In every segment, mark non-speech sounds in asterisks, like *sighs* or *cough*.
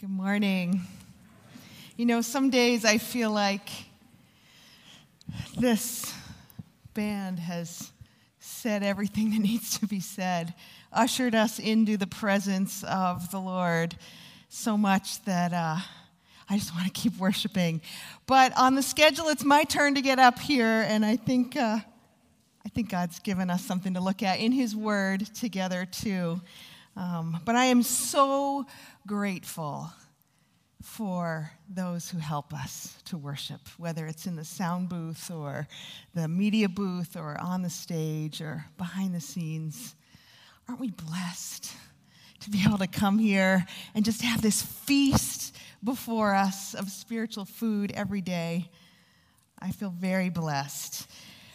Good morning. You know, some days I feel like this band has said everything *laughs* that needs to be said, ushered us into the presence of the Lord so much that uh, I just want to keep worshiping. But on the schedule, it's my turn to get up here, and I think. Uh, I think God's given us something to look at in His Word together, too. Um, but I am so grateful for those who help us to worship, whether it's in the sound booth or the media booth or on the stage or behind the scenes. Aren't we blessed to be able to come here and just have this feast before us of spiritual food every day? I feel very blessed.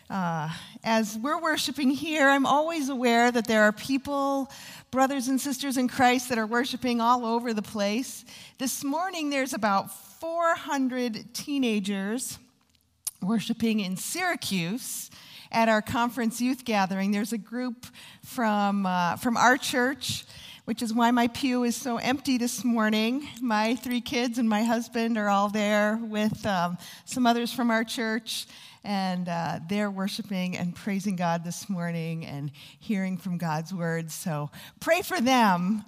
Uh, as we're worshiping here, I'm always aware that there are people, brothers and sisters in Christ, that are worshiping all over the place. This morning, there's about 400 teenagers worshiping in Syracuse at our conference youth gathering. There's a group from, uh, from our church, which is why my pew is so empty this morning. My three kids and my husband are all there with um, some others from our church and uh, they're worshiping and praising God this morning and hearing from God's word. So pray for them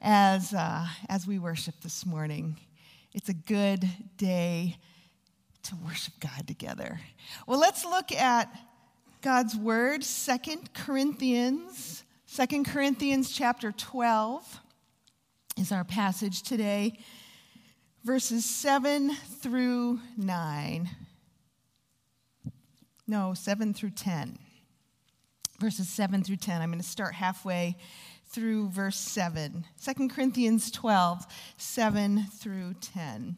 as, uh, as we worship this morning. It's a good day to worship God together. Well, let's look at God's word, Second Corinthians. Second Corinthians chapter 12 is our passage today, verses 7 through 9. No, 7 through 10. Verses 7 through 10. I'm going to start halfway through verse 7. 2 Corinthians 12, 7 through 10.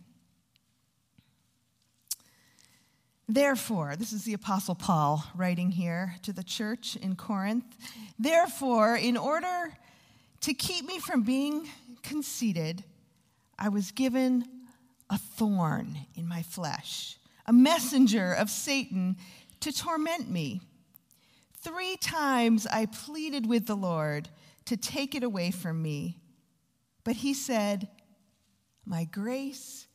Therefore, this is the Apostle Paul writing here to the church in Corinth. Therefore, in order to keep me from being conceited, I was given a thorn in my flesh, a messenger of Satan to torment me. Three times I pleaded with the Lord to take it away from me. But he said, My grace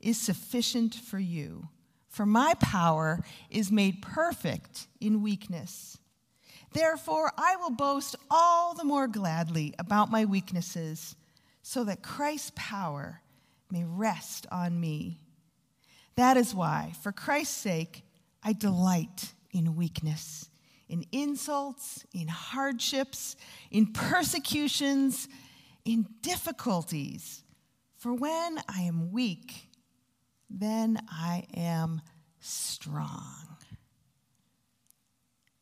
is sufficient for you, for my power is made perfect in weakness. Therefore, I will boast all the more gladly about my weaknesses, so that Christ's power may rest on me. That is why, for Christ's sake, I delight in weakness, in insults, in hardships, in persecutions, in difficulties. For when I am weak, then I am strong.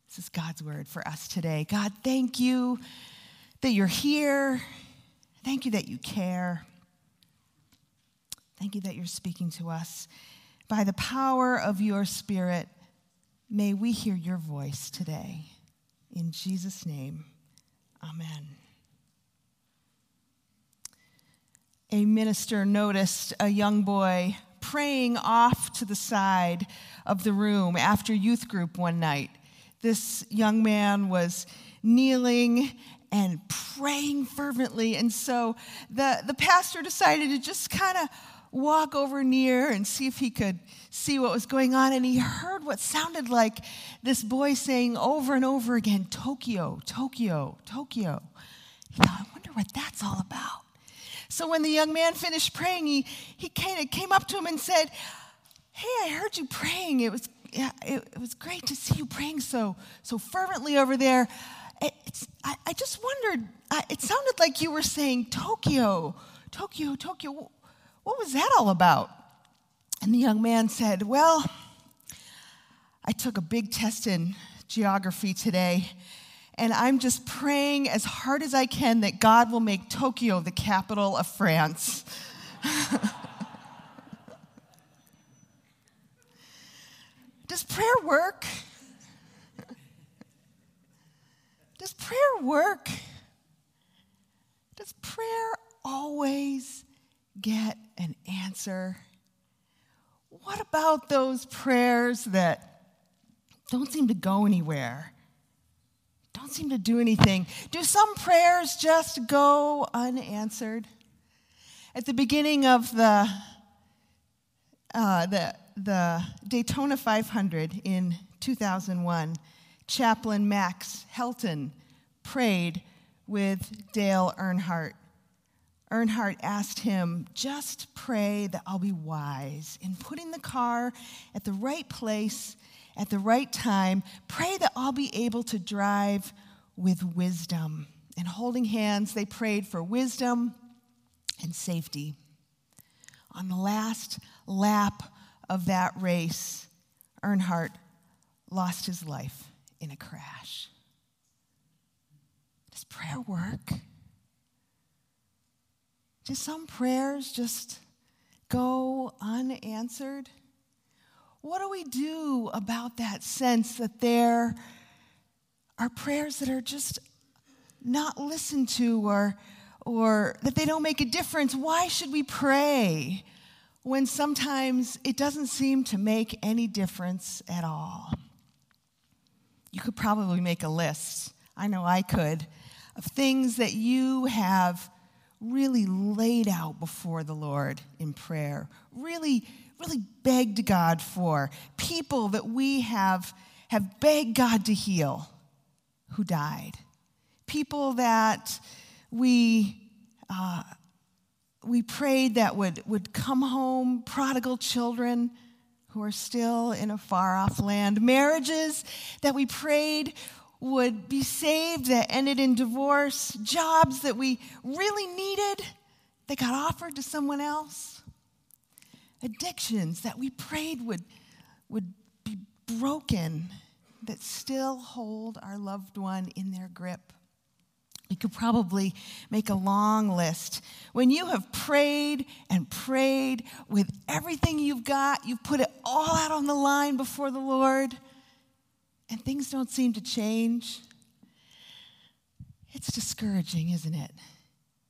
This is God's word for us today. God, thank you that you're here. Thank you that you care. Thank you that you're speaking to us. By the power of your Spirit, may we hear your voice today. In Jesus' name, amen. A minister noticed a young boy praying off to the side of the room after youth group one night. This young man was kneeling and praying fervently. And so the, the pastor decided to just kind of walk over near and see if he could see what was going on. And he heard what sounded like this boy saying over and over again, Tokyo, Tokyo, Tokyo. He thought, I wonder what that's all about. So when the young man finished praying, he, he came up to him and said, Hey, I heard you praying. It was, yeah, it, it was great to see you praying so, so fervently over there. I, I just wondered, I, it sounded like you were saying Tokyo, Tokyo, Tokyo. What was that all about? And the young man said, Well, I took a big test in geography today, and I'm just praying as hard as I can that God will make Tokyo the capital of France. *laughs* Does prayer work? Does prayer work? Does prayer always get an answer? What about those prayers that don't seem to go anywhere? Don't seem to do anything. Do some prayers just go unanswered? At the beginning of the, uh, the, the Daytona 500 in 2001, Chaplain Max Helton prayed with Dale Earnhardt. Earnhardt asked him, just pray that I'll be wise in putting the car at the right place at the right time. Pray that I'll be able to drive with wisdom. And holding hands, they prayed for wisdom and safety. On the last lap of that race, Earnhardt lost his life in a crash. Does prayer work? Do some prayers just go unanswered? What do we do about that sense that there are prayers that are just not listened to or, or that they don't make a difference? Why should we pray when sometimes it doesn't seem to make any difference at all? You could probably make a list. I know I could of things that you have really laid out before the Lord in prayer, really, really begged God for, people that we have, have begged God to heal who died, people that we, uh, we prayed that would, would come home, prodigal children who are still in a far off land, marriages that we prayed would be saved that ended in divorce, jobs that we really needed that got offered to someone else, addictions that we prayed would, would be broken that still hold our loved one in their grip. You could probably make a long list. When you have prayed and prayed with everything you've got, you've put it all out on the line before the Lord, and things don't seem to change, it's discouraging, isn't it?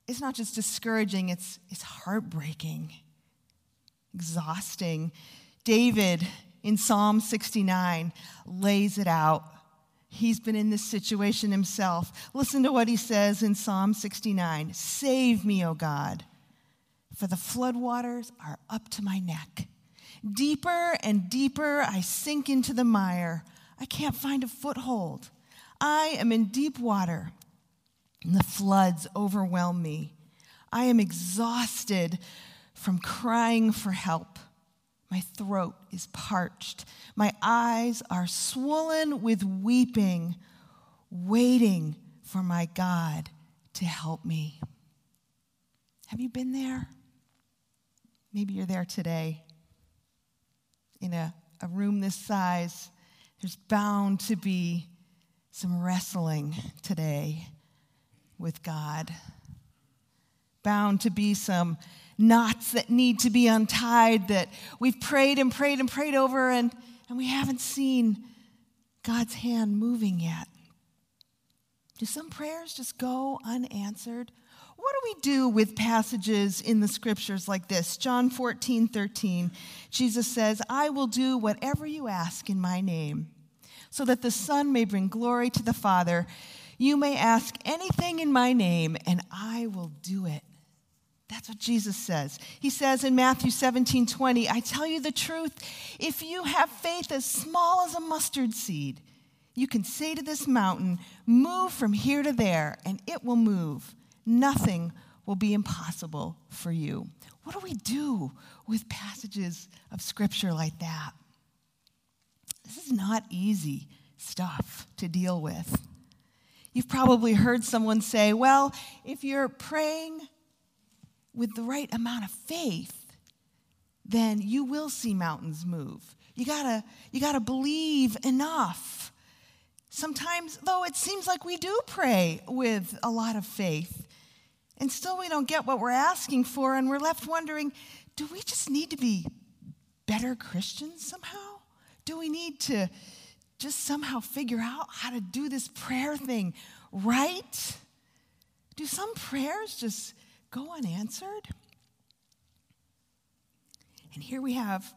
It's not just discouraging, it's, it's heartbreaking, exhausting. David in Psalm 69 lays it out. He's been in this situation himself. Listen to what he says in Psalm 69 Save me, O God, for the floodwaters are up to my neck. Deeper and deeper I sink into the mire. I can't find a foothold. I am in deep water, and the floods overwhelm me. I am exhausted from crying for help. My throat is parched. My eyes are swollen with weeping, waiting for my God to help me. Have you been there? Maybe you're there today in a, a room this size there's bound to be some wrestling today with God, bound to be some knots that need to be untied that we've prayed and prayed and prayed over, and, and we haven't seen God's hand moving yet. Do some prayers just go unanswered? What do we do with passages in the scriptures like this? John 14, 13, Jesus says, I will do whatever you ask in my name, so that the Son may bring glory to the Father. You may ask anything in my name, and I will do it. That's what Jesus says. He says in Matthew 17, 20, I tell you the truth, if you have faith as small as a mustard seed, you can say to this mountain, Move from here to there, and it will move Nothing will be impossible for you. What do we do with passages of scripture like that? This is not easy stuff to deal with. You've probably heard someone say, well, if you're praying with the right amount of faith, then you will see mountains move. You gotta, you gotta believe enough. Sometimes, though, it seems like we do pray with a lot of faith. And still, we don't get what we're asking for, and we're left wondering do we just need to be better Christians somehow? Do we need to just somehow figure out how to do this prayer thing right? Do some prayers just go unanswered? And here we have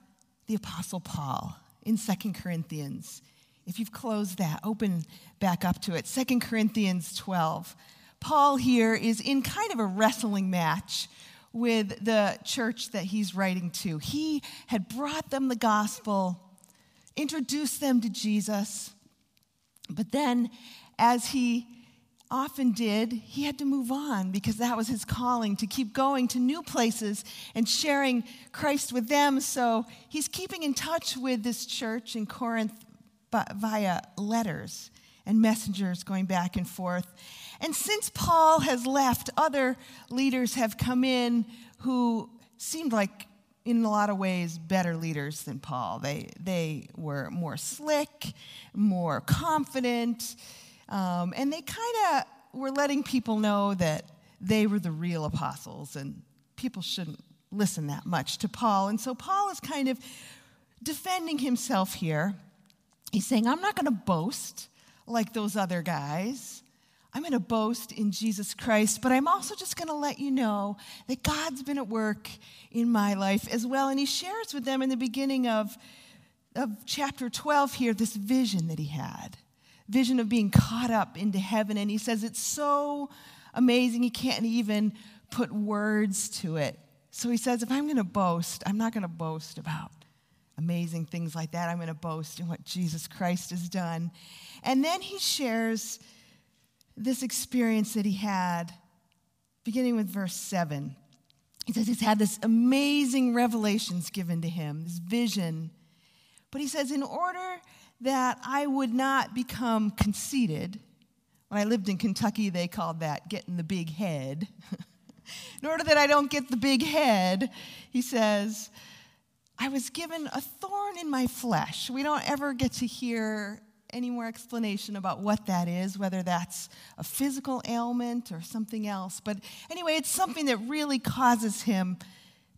the Apostle Paul in Second Corinthians. If you've closed that, open back up to it. Second Corinthians 12. Paul here is in kind of a wrestling match with the church that he's writing to. He had brought them the gospel, introduced them to Jesus, but then as he often did, he had to move on because that was his calling to keep going to new places and sharing Christ with them. So he's keeping in touch with this church in Corinth via letters and messengers going back and forth. And since Paul has left, other leaders have come in who seemed like, in a lot of ways, better leaders than Paul. They, they were more slick, more confident um, and they kind of were letting people know that they were the real apostles and people shouldn't listen that much to Paul. And so Paul is kind of defending himself here. He's saying, I'm not going to boast like those other guys. I'm going to boast in Jesus Christ, but I'm also just going to let you know that God's been at work in my life as well. And he shares with them in the beginning of, of chapter 12 here this vision that he had vision of being caught up into heaven. And he says it's so amazing, he can't even put words to it. So he says, if I'm going to boast, I'm not going to boast about amazing things like that. I'm going to boast in what Jesus Christ has done. And then he shares this experience that he had, beginning with verse 7. He says he's had this amazing revelations given to him, this vision. But he says, in order that I would not become conceited. When I lived in Kentucky, they called that getting the big head. *laughs* in order that I don't get the big head, he says, I was given a thorn in my flesh. We don't ever get to hear any more explanation about what that is, whether that's a physical ailment or something else. But anyway, it's something that really causes him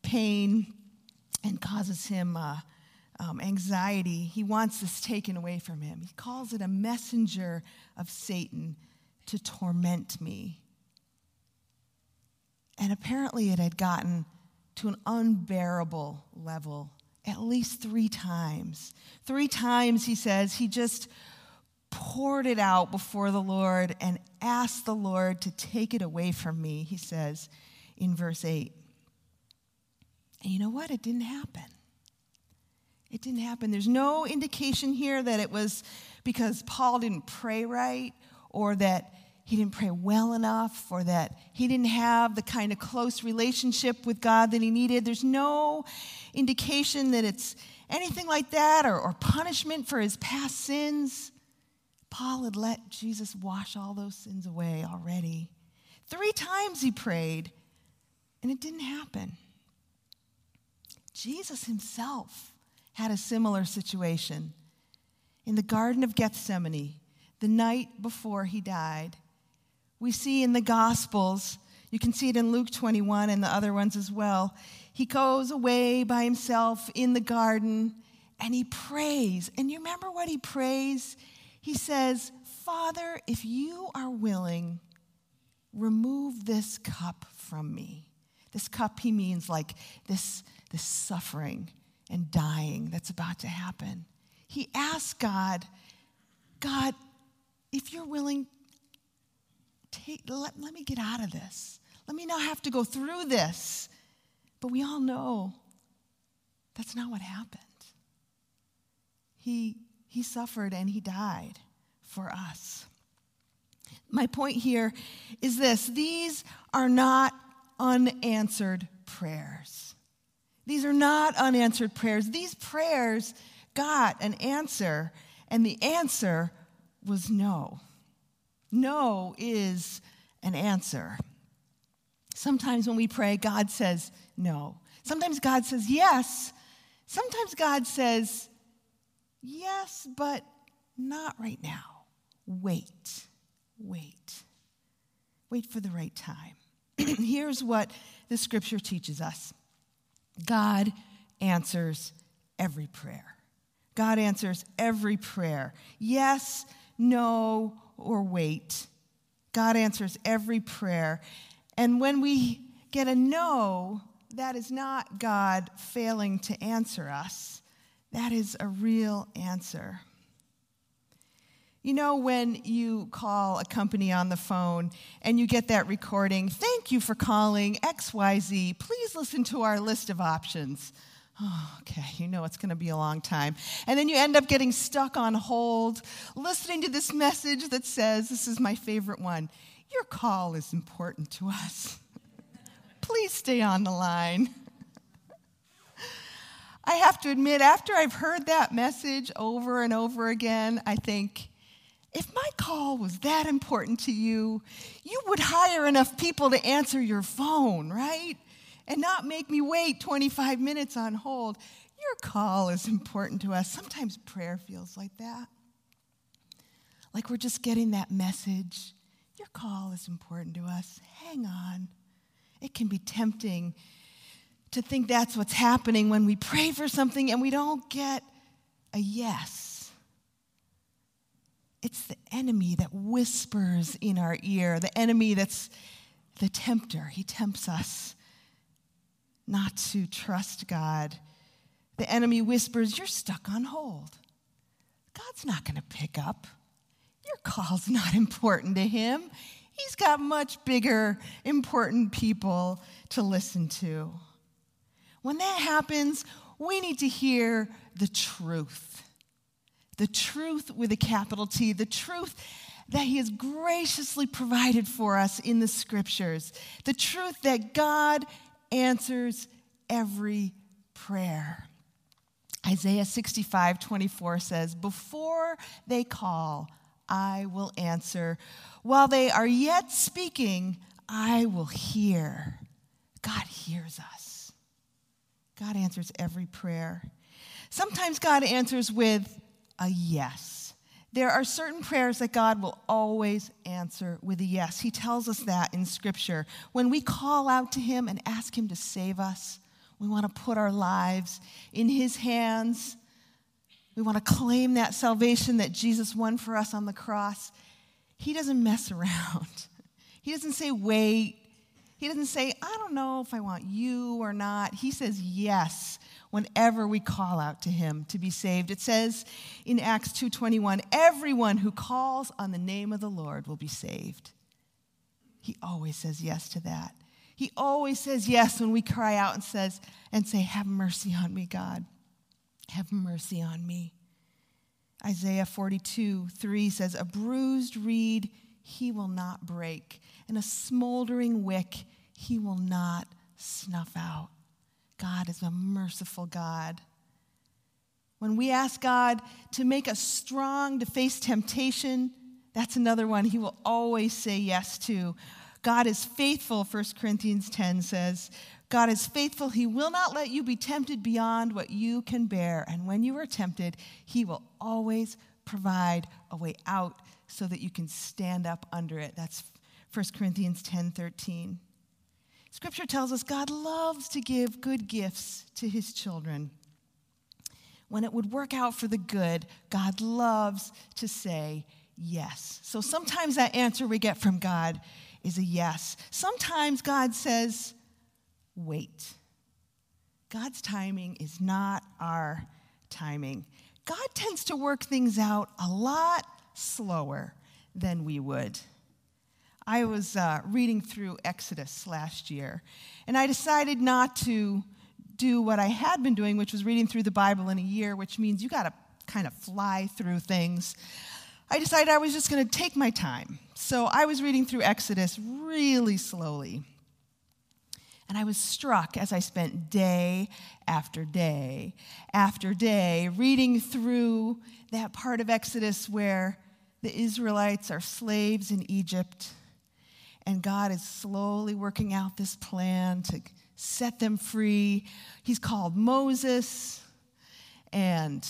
pain and causes him. Uh, um, anxiety, he wants this taken away from him. He calls it a messenger of Satan to torment me. And apparently, it had gotten to an unbearable level at least three times. Three times, he says, he just poured it out before the Lord and asked the Lord to take it away from me, he says in verse 8. And you know what? It didn't happen. It didn't happen. There's no indication here that it was because Paul didn't pray right or that he didn't pray well enough or that he didn't have the kind of close relationship with God that he needed. There's no indication that it's anything like that or, or punishment for his past sins. Paul had let Jesus wash all those sins away already. Three times he prayed, and it didn't happen. Jesus himself had a similar situation. In the Garden of Gethsemane, the night before he died, we see in the Gospels, you can see it in Luke 21 and the other ones as well. He goes away by himself in the garden and he prays. And you remember what he prays? He says, Father, if you are willing, remove this cup from me. This cup, he means like this, this suffering and dying that's about to happen. He asks God, God, if you're willing, take, let, let me get out of this. Let me not have to go through this. But we all know that's not what happened. He, he suffered and he died for us. My point here is this these are not unanswered prayers. These are not unanswered prayers. These prayers got an answer, and the answer was no. No is an answer. Sometimes when we pray, God says no. Sometimes God says yes. Sometimes God says yes, but not right now. Wait, wait. Wait for the right time. *clears throat* Here's what the scripture teaches us God answers every prayer. God answers every prayer. Yes, no, or wait. God answers every prayer. And when we get a no, that is not God failing to answer us. That is a real answer. You know, when you call a company on the phone and you get that recording, thank you for calling XYZ. Please listen to our list of options. Oh, *sighs* okay, you know it's going to be a long time. And then you end up getting stuck on hold, listening to this message that says, This is my favorite one Your call is important to us. *laughs* Please stay on the line. *laughs* I have to admit, after I've heard that message over and over again, I think, if my call was that important to you, you would hire enough people to answer your phone, right? And not make me wait 25 minutes on hold. Your call is important to us. Sometimes prayer feels like that. Like we're just getting that message. Your call is important to us. Hang on. It can be tempting to think that's what's happening when we pray for something and we don't get a yes. It's the enemy that whispers in our ear, the enemy that's the tempter. He tempts us not to trust God. The enemy whispers, You're stuck on hold. God's not going to pick up. Your call's *laughs* not important to him. He's got much bigger, important people to listen to. When that happens, we need to hear the truth the truth with a capital T, the truth that He has graciously provided for us in the scriptures, the truth that God answers every prayer. Isaiah 65 24 says, Before they call, I will answer. While they are yet speaking, I will hear. God hears us. God answers every prayer. Sometimes God answers with a yes. There are certain prayers that God will always answer with a yes. He tells us that in Scripture. When we call out to Him and ask Him to save us, we want to put our lives in His hands. We want to claim that salvation that Jesus won for us on the cross. He doesn't mess *laughs* around. He doesn't say, wait. He doesn't say, I don't know if I want you or not. He says, yes whenever we call out to him to be saved. It says in Acts 2:21, everyone who calls on the name of the Lord will be saved. He always says yes to that. He always says yes when we cry out and says and say, "Have mercy on me, God. Have mercy on me." Isaiah 42, 3 says, A bruised reed he will not break, and a smoldering wick he will not snuff out. God is a merciful God. When we ask God to make us strong to face temptation, that's another one he will always say yes to. God is faithful, 1 Corinthians 10 says. God is faithful. He will not let you be tempted beyond what you can bear. And when you are tempted, He will always provide a way out so that you can stand up under it. That's 1 Corinthians 10 13. Scripture tells us God loves to give good gifts to his children. When it would work out for the good, God loves to say yes. So sometimes that answer we get from God is a yes. Sometimes God says, wait. God's timing is not our timing. God tends to work things out a lot slower than we would. I was uh, reading through Exodus last year, and I decided not to do what I had been doing, which was reading through the Bible in a year, which means you got to kind of fly through things. I decided I was just going to take my time. So I was reading through Exodus really slowly. And I was struck as I spent day after day after day reading through that part of Exodus where the Israelites are slaves in Egypt and God is slowly working out this plan to set them free. He's called Moses, and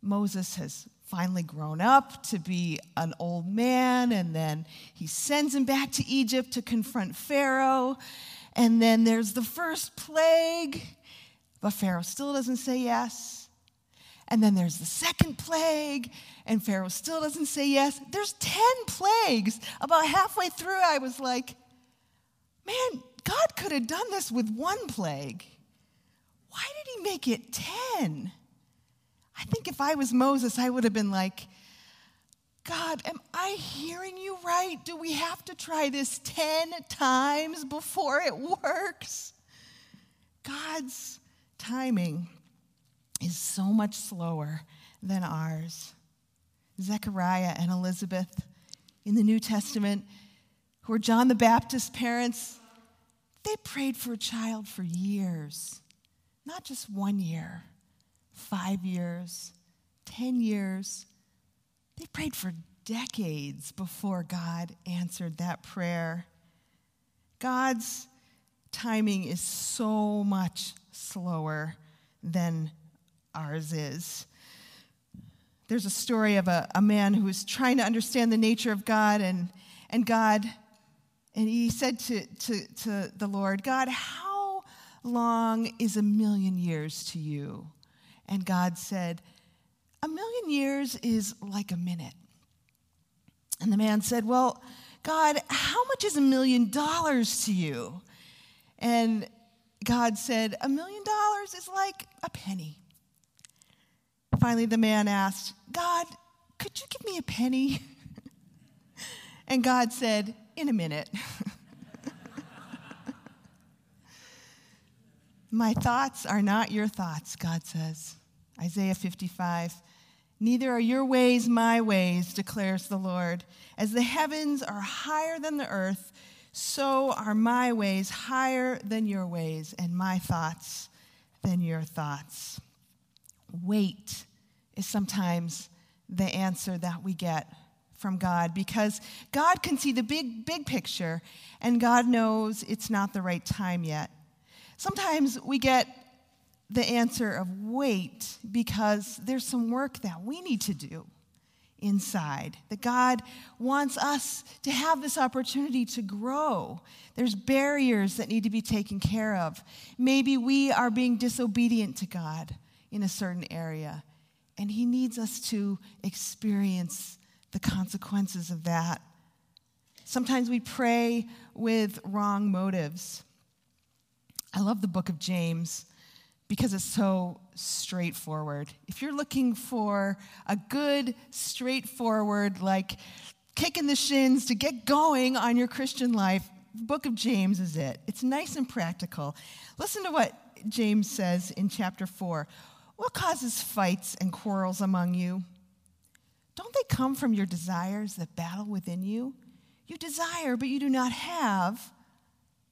Moses has finally grown up to be an old man, and then he sends him back to Egypt to confront Pharaoh. And then there's the first plague, but Pharaoh still doesn't say yes. And then there's the second plague, and Pharaoh still doesn't say yes. There's 10 plagues. About halfway through, I was like, man, God could have done this with one plague. Why did he make it 10? I think if I was Moses, I would have been like, God, am I hearing you right? Do we have to try this 10 times before it works? God's timing is so much slower than ours. Zechariah and Elizabeth in the New Testament, who were John the Baptist's parents, they prayed for a child for years, not just one year, five years, 10 years. They prayed for decades before God answered that prayer. God's timing is so much slower than ours is. There's a story of a, a man who was trying to understand the nature of God, and, and God, and he said to, to, to the Lord, God, how long is a million years to you? And God said, A million years is like a minute. And the man said, Well, God, how much is a million dollars to you? And God said, A million dollars is like a penny. Finally, the man asked, God, could you give me a penny? *laughs* and God said, In a minute. *laughs* My thoughts are not your thoughts, God says. Isaiah 55. Neither are your ways my ways, declares the Lord. As the heavens are higher than the earth, so are my ways higher than your ways, and my thoughts than your thoughts. Wait is sometimes the answer that we get from God because God can see the big, big picture, and God knows it's not the right time yet. Sometimes we get the answer of wait because there's some work that we need to do inside. That God wants us to have this opportunity to grow. There's barriers that need to be taken care of. Maybe we are being disobedient to God in a certain area, and He needs us to experience the consequences of that. Sometimes we pray with wrong motives. I love the book of James because it's so straightforward. If you're looking for a good, straightforward, like kicking the shins to get going on your Christian life, the book of James is it. It's nice and practical. Listen to what James says in chapter 4. What causes fights and quarrels among you? Don't they come from your desires that battle within you? You desire, but you do not have,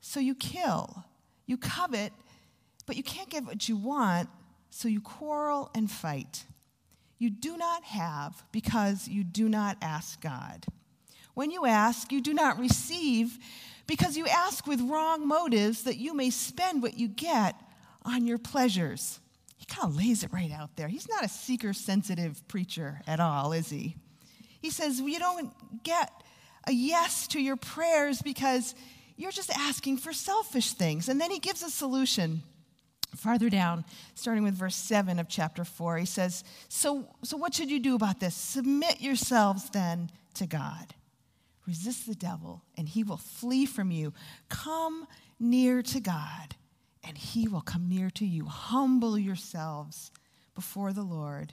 so you kill. You covet, but you can't get what you want, so you quarrel and fight. You do not have because you do not ask God. When you ask, you do not receive because you ask with wrong motives that you may spend what you get on your pleasures. He kind of lays it right out there. He's not a seeker sensitive preacher at all, is he? He says, You don't get a yes to your prayers because you're just asking for selfish things. And then he gives a solution. Farther down, starting with verse 7 of chapter 4, he says, so, so what should you do about this? Submit yourselves then to God. Resist the devil, and he will flee from you. Come near to God, and he will come near to you. Humble yourselves before the Lord,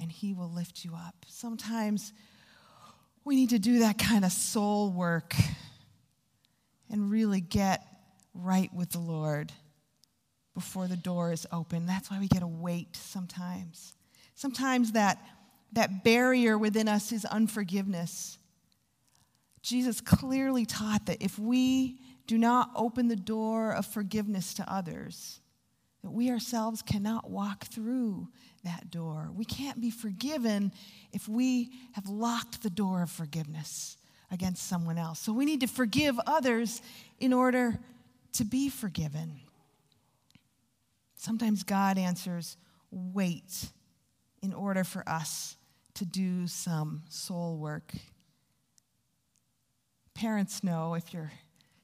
and he will lift you up. Sometimes we need to do that kind of soul work and really get right with the Lord before the door is open. That's why we get to wait sometimes. Sometimes that, that barrier within us is unforgiveness. Jesus clearly taught that if we do not open the door of forgiveness to others, that we ourselves cannot walk through that door. We can't be forgiven if we have locked the door of forgiveness against someone else. So we need to forgive others in order to be forgiven. Sometimes God answers, wait, in order for us to do some soul work. Parents know if your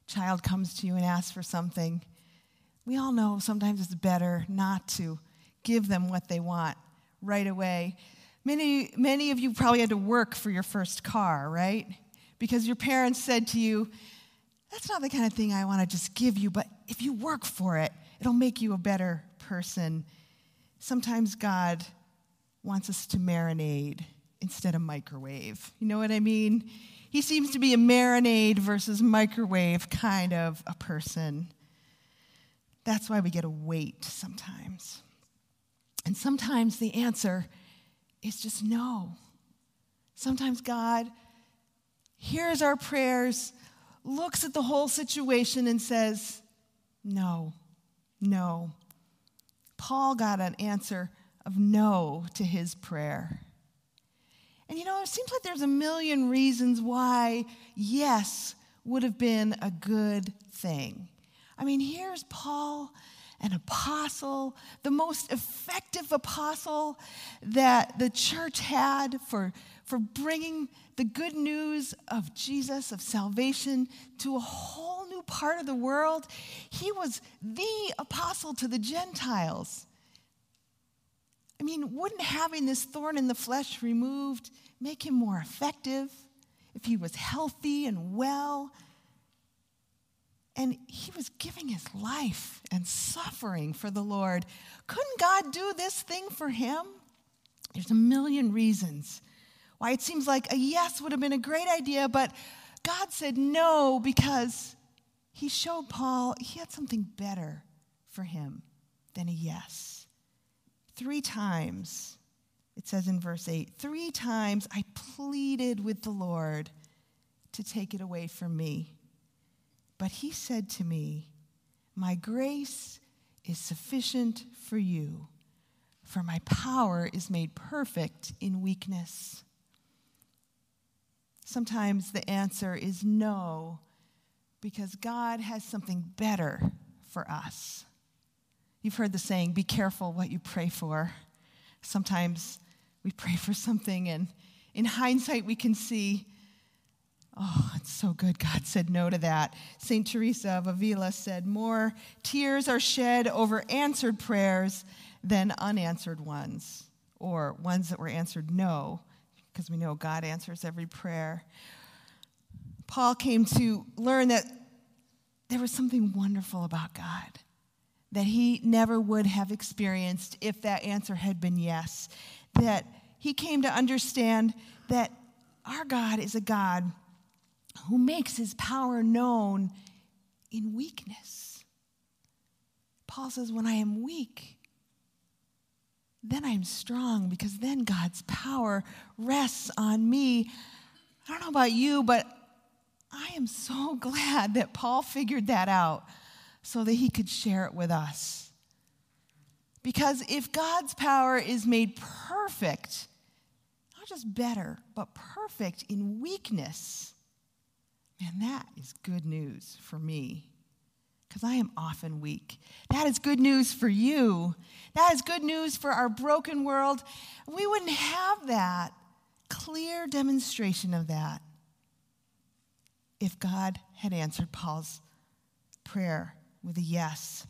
child comes to you and asks for something, we all know sometimes it's better not to give them what they want right away. Many, many of you probably had to work for your first car, right? Because your parents said to you, That's not the kind of thing I want to just give you, but if you work for it, it'll make you a better person. Sometimes God wants us to marinate instead of microwave. You know what I mean? He seems to be a marinade versus microwave kind of a person. That's why we get to wait sometimes. And sometimes the answer is just no. Sometimes God hears our prayers, looks at the whole situation, and says, No, no. Paul got an answer of no to his prayer. And you know, it seems like there's a million reasons why yes would have been a good thing. I mean, here's Paul, an apostle, the most effective apostle that the church had for, for bringing the good news of Jesus, of salvation, to a whole new part of the world. He was the apostle to the Gentiles. I mean, wouldn't having this thorn in the flesh removed make him more effective if he was healthy and well? And he was giving his life and suffering for the Lord. Couldn't God do this thing for him? There's a million reasons why it seems like a yes would have been a great idea, but God said no because he showed Paul he had something better for him than a yes. Three times, it says in verse 8, three times I pleaded with the Lord to take it away from me. But he said to me, My grace is sufficient for you, for my power is made perfect in weakness. Sometimes the answer is no, because God has something better for us. You've heard the saying, be careful what you pray for. Sometimes we pray for something, and in hindsight, we can see, oh, it's so good. God said no to that. St. Teresa of Avila said, More tears are shed over answered prayers than unanswered ones, or ones that were answered no, because we know God answers every prayer. Paul came to learn that there was something wonderful about God that he never would have experienced if that answer had been yes. That he came to understand that our God is a God who makes his power known in weakness. Paul says, When I am weak, then I'm strong because then God's power rests on me. I don't know about you, but I am so *laughs* glad that Paul figured that out so that he could share it with us. Because if God's power is made perfect, not just better, but perfect in weakness, man, that is good news for me. Because I am often weak. That is good news for you. That is good news for our broken world. We wouldn't have that clear demonstration of that if God had answered Paul's prayer with a yes.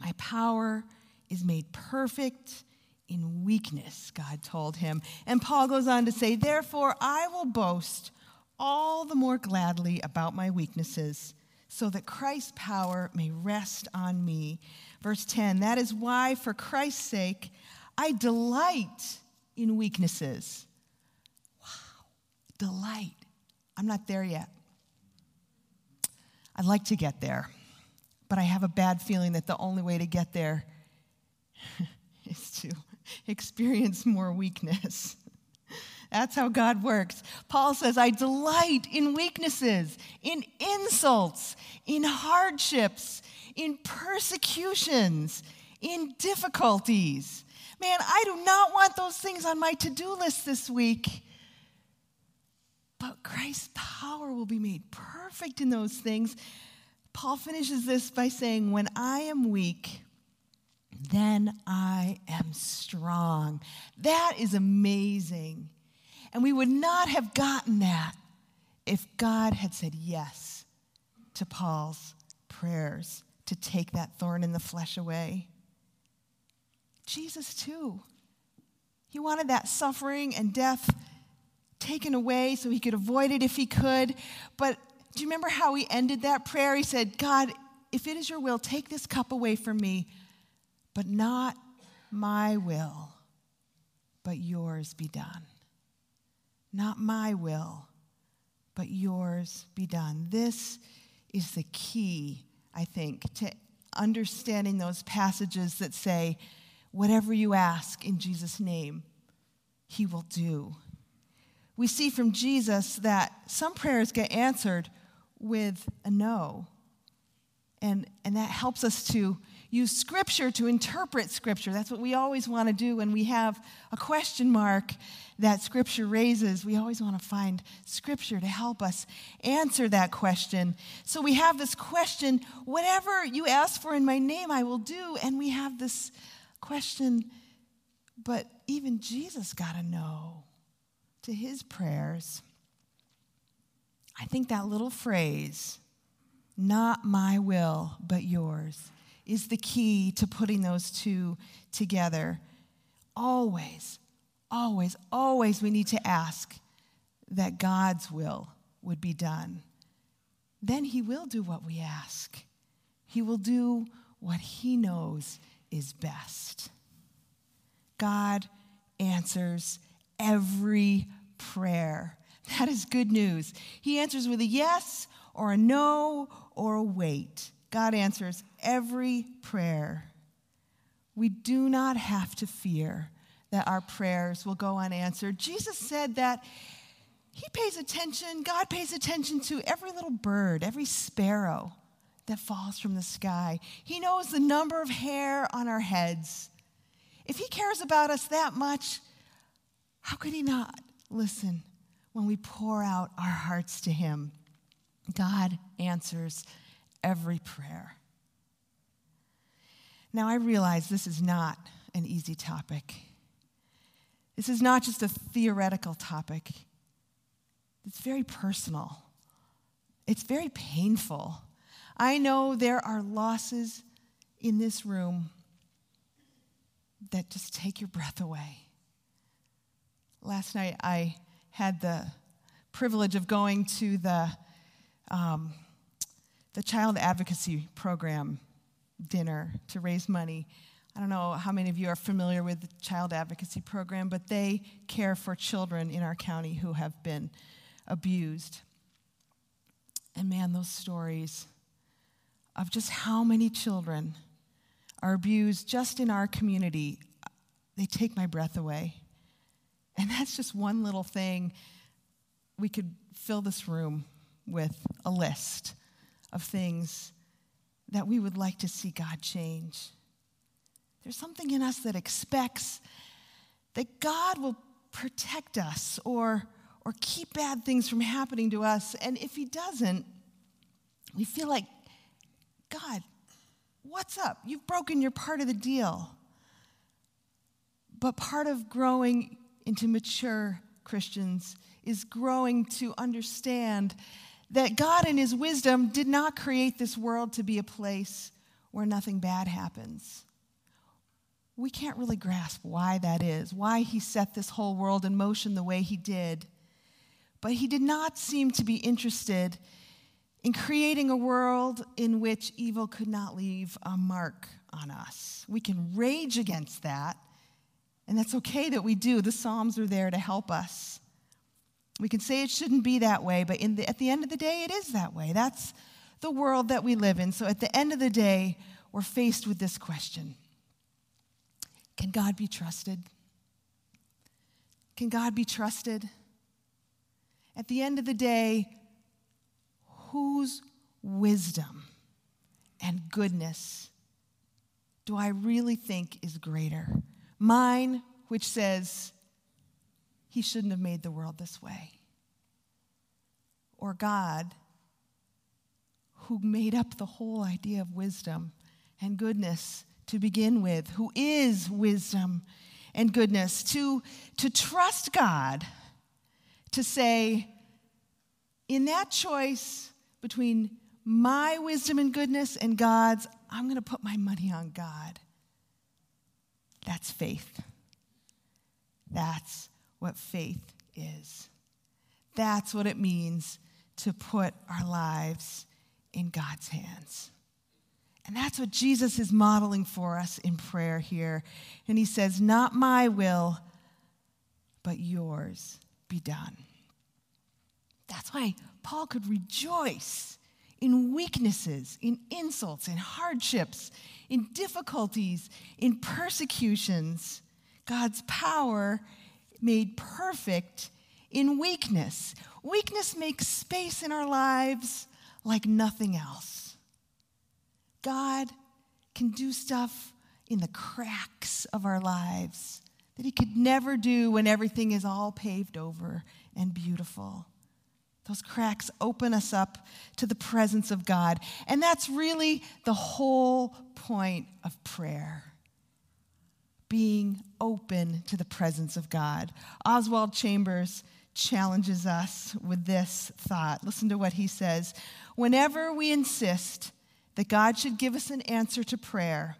My power is made perfect in weakness, God told him. And Paul goes on to say, Therefore, I will boast all the more gladly about my weaknesses, so that Christ's power may rest on me. Verse 10 That is why, for Christ's sake, I delight in weaknesses. Wow, delight. I'm not there yet. I'd like to get there. But I have a bad feeling that the only way to get there *laughs* is to experience more weakness. That's how God works. Paul says, I delight in weaknesses, in insults, in hardships, in persecutions, in difficulties. Man, I do not want those things on my to do list this week. But Christ's power will be made perfect in those things Paul finishes this by saying, When I am weak, then I am strong. That is amazing. And we would not have gotten that if God had said yes to Paul's prayers to take that thorn in the flesh away. Jesus, too. He wanted that suffering and death taken away so he could avoid it if he could. But do you remember how he ended that prayer? He said, God, if it is your will, take this cup away from me, but not my will, but yours be done. Not my will, but yours be done. This is the key, I think, to understanding those passages that say, whatever you ask in Jesus' name, he will do. We see from Jesus that some prayers get answered with a no. And, and that helps us to use Scripture to interpret Scripture. That's what we always want to do when we have a question mark that Scripture raises. We always want to find Scripture to help us answer that question. So we have this question whatever you ask for in my name, I will do. And we have this question, but even Jesus got to know to his prayers. I think that little phrase, not my will, but yours, is the key to putting those two together. Always, always, always we need to ask that God's will would be done. Then He will do what we ask, He will do what He knows is best. God answers every prayer. That is good news. He answers with a yes or a no or a wait. God answers every prayer. We do not have to fear that our prayers will go unanswered. Jesus said that He pays attention, God pays attention to every little bird, every sparrow that falls from the sky. He knows the number of hair on our heads. If He cares about us that much, how could He not listen when we pour out our hearts to Him? God answers every prayer. Now, I realize this is not an easy topic. This is not just a theoretical topic, it's very personal, it's very painful. I know there are losses in this room that just take your breath away. Last night, I had the privilege of going to the um, the child advocacy program dinner to raise money. I don't know how many of you are familiar with the child advocacy program, but they care for children in our county who have been abused. And man, those stories of just how many children are abused just in our community, they take my breath away. And that's just one little thing. We could fill this room with a list of things that we would like to see God change. There's something in us that expects that God will protect us or, or keep bad things from happening to us. And if He doesn't, we feel like, God, what's up? You've broken your part of the deal. But part of growing into mature Christians is growing to understand that God, in His wisdom, did not create this world to be a place where nothing bad happens. We can't really grasp why that is, why He set this whole world in motion the way He did. But He did not seem to be interested in creating a world in which evil could not leave a mark on us. We can rage against that, and that's okay that we do. The Psalms are there to help us. We can say it shouldn't be that way, but the, at the end of the day, it is that way. That's the world that we live in. So at the end of the day, we're faced with this question Can God be trusted? Can God be trusted? At the end of the day, whose wisdom and goodness do I really think is greater? Mine, which says, he shouldn't have made the world this way. Or God, who made up the whole idea of wisdom and goodness to begin with, who is wisdom and goodness, to, to trust God, to say, in that choice between my wisdom and goodness and God's, I'm going to put my money on God. That's faith. That's what faith is. That's what it means to put our lives in God's hands. And that's what Jesus is modeling for us in prayer here. And he says, Not my will, but yours be done. That's why Paul could rejoice in weaknesses, in insults, in hardships, in difficulties, in persecutions. God's power made perfect in weakness. Weakness makes space in our lives like nothing else. God can do stuff in the cracks of our lives that He could never do when everything is all paved over and beautiful. Those cracks open us up to the presence of God. And that's really the whole point of prayer being open to the presence of God. Oswald Chambers challenges us with this thought. Listen to what he says. Whenever we insist that God should give us an answer to prayer,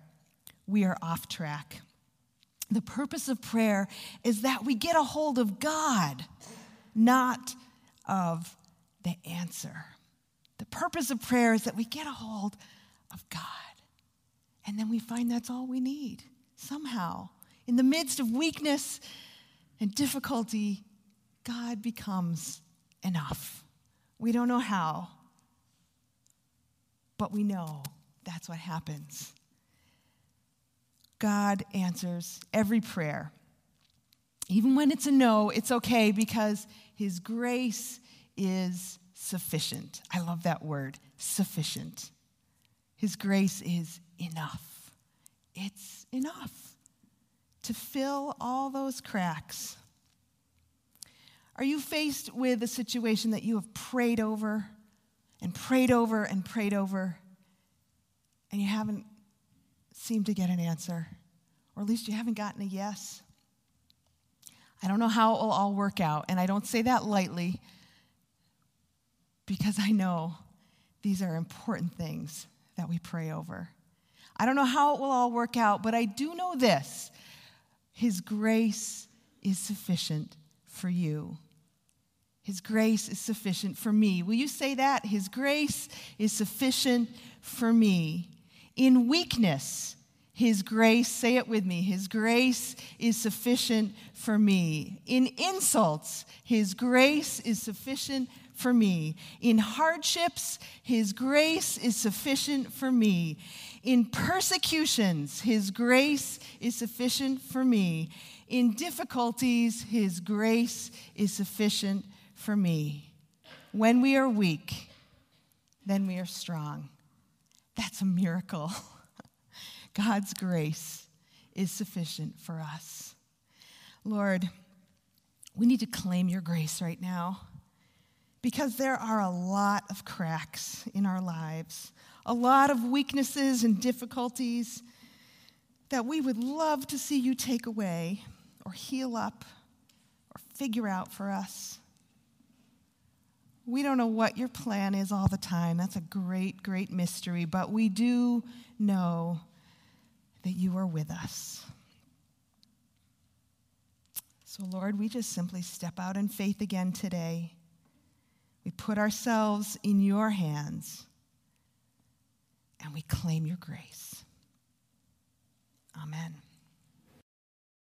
we are off track. The purpose of prayer is that we get a hold of God, not of the answer. The purpose of prayer is that we get a hold of God. And then we find that's all we need somehow. In the midst of weakness and difficulty, God becomes enough. We don't know how, but we know that's what happens. God answers every prayer. Even when it's a no, it's okay because His grace is sufficient. I love that word, sufficient. His grace is enough. It's enough to fill all those cracks. Are you faced with a situation that you have prayed over and prayed over and prayed over, and you haven't seemed to get an answer? Or at least you haven't gotten a yes? I don't know how it will all work out, and I don't say that lightly because I know these are important things that we pray over. I don't know how it will all work out, but I do know this His grace is sufficient for you. His grace is sufficient for me. Will you say that? His grace is sufficient for me. In weakness, His grace, say it with me, His grace is sufficient for me. In insults, His grace is sufficient for me. In hardships, his grace is sufficient for me. In persecutions, his grace is sufficient for me. In difficulties, his grace is sufficient for me. When we are weak, then we are strong. That's a miracle. *laughs* God's grace is sufficient for us. Lord, we need to claim your grace right now because there are a lot of cracks in our lives, a lot of weaknesses and difficulties that we would love to see you take away or heal up or figure out for us. We don't know what your plan is all the time. That's a great, great mystery, but we do know that you are with us. So, Lord, we just simply step out in faith again today. We put ourselves in your hands and we claim your grace. Amen.